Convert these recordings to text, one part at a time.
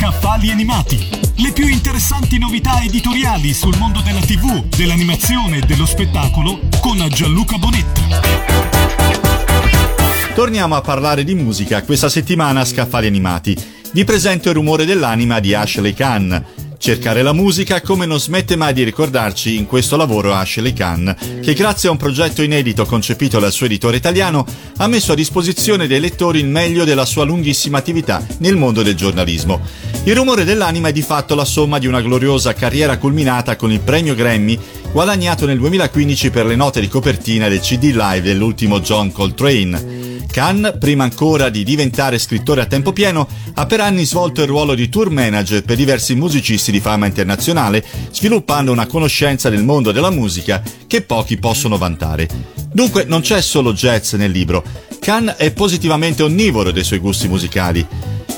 Scaffali animati. Le più interessanti novità editoriali sul mondo della TV, dell'animazione e dello spettacolo con Gianluca Bonetta. Torniamo a parlare di musica questa settimana a Scaffali animati. Vi presento il rumore dell'anima di Ashley Khan Cercare la musica come non smette mai di ricordarci in questo lavoro Ashley Khan, che grazie a un progetto inedito concepito dal suo editore italiano ha messo a disposizione dei lettori il meglio della sua lunghissima attività nel mondo del giornalismo. Il rumore dell'anima è di fatto la somma di una gloriosa carriera culminata con il premio Grammy guadagnato nel 2015 per le note di copertina del CD live dell'ultimo John Coltrane. Khan, prima ancora di diventare scrittore a tempo pieno, ha per anni svolto il ruolo di tour manager per diversi musicisti di fama internazionale, sviluppando una conoscenza del mondo della musica che pochi possono vantare. Dunque non c'è solo jazz nel libro, Khan è positivamente onnivoro dei suoi gusti musicali.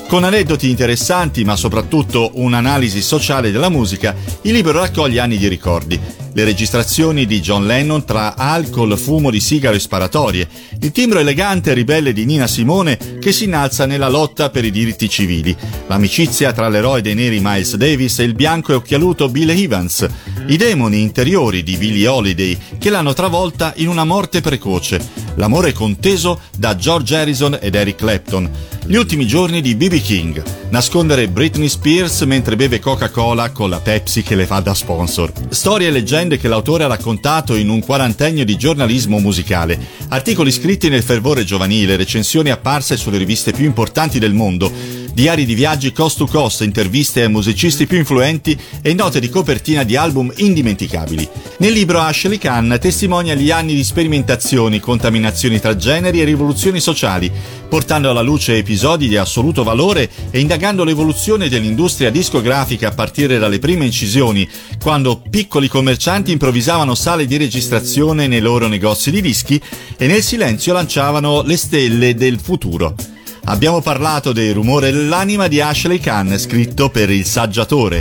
Con aneddoti interessanti, ma soprattutto un'analisi sociale della musica, il libro raccoglie anni di ricordi. Le registrazioni di John Lennon tra alcol, fumo di sigaro e sparatorie, il timbro elegante e ribelle di Nina Simone che si innalza nella lotta per i diritti civili, l'amicizia tra l'eroe dei neri Miles Davis e il bianco e occhialuto Bill Evans, i demoni interiori di Billie Holiday che l'hanno travolta in una morte precoce, l'amore conteso da George Harrison ed Eric Clapton, gli ultimi giorni di B.B. King, nascondere Britney Spears mentre beve Coca-Cola con la Pepsi che le fa da sponsor. Storie e leggende che l'autore ha raccontato in un quarantennio di giornalismo musicale, articoli scritti nel fervore giovanile, recensioni apparse sulle riviste più importanti del mondo, diari di viaggi cost to cost, interviste ai musicisti più influenti e note di copertina di album indimenticabili. Nel libro Ashley Khan testimonia gli anni di sperimentazioni, contaminazioni tra generi e rivoluzioni sociali, portando alla luce episodi di assoluto valore e indagando l'evoluzione dell'industria discografica a partire dalle prime incisioni, quando piccoli commercianti improvvisavano sale di registrazione nei loro negozi di dischi e nel silenzio lanciavano le stelle del futuro. Abbiamo parlato del rumore dell'anima di Ashley Khan, scritto per il saggiatore.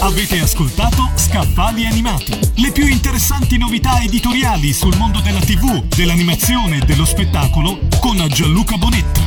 Avete ascoltato Scaffali Animati, le più interessanti novità editoriali sul mondo della TV, dell'animazione e dello spettacolo con Gianluca Bonetta.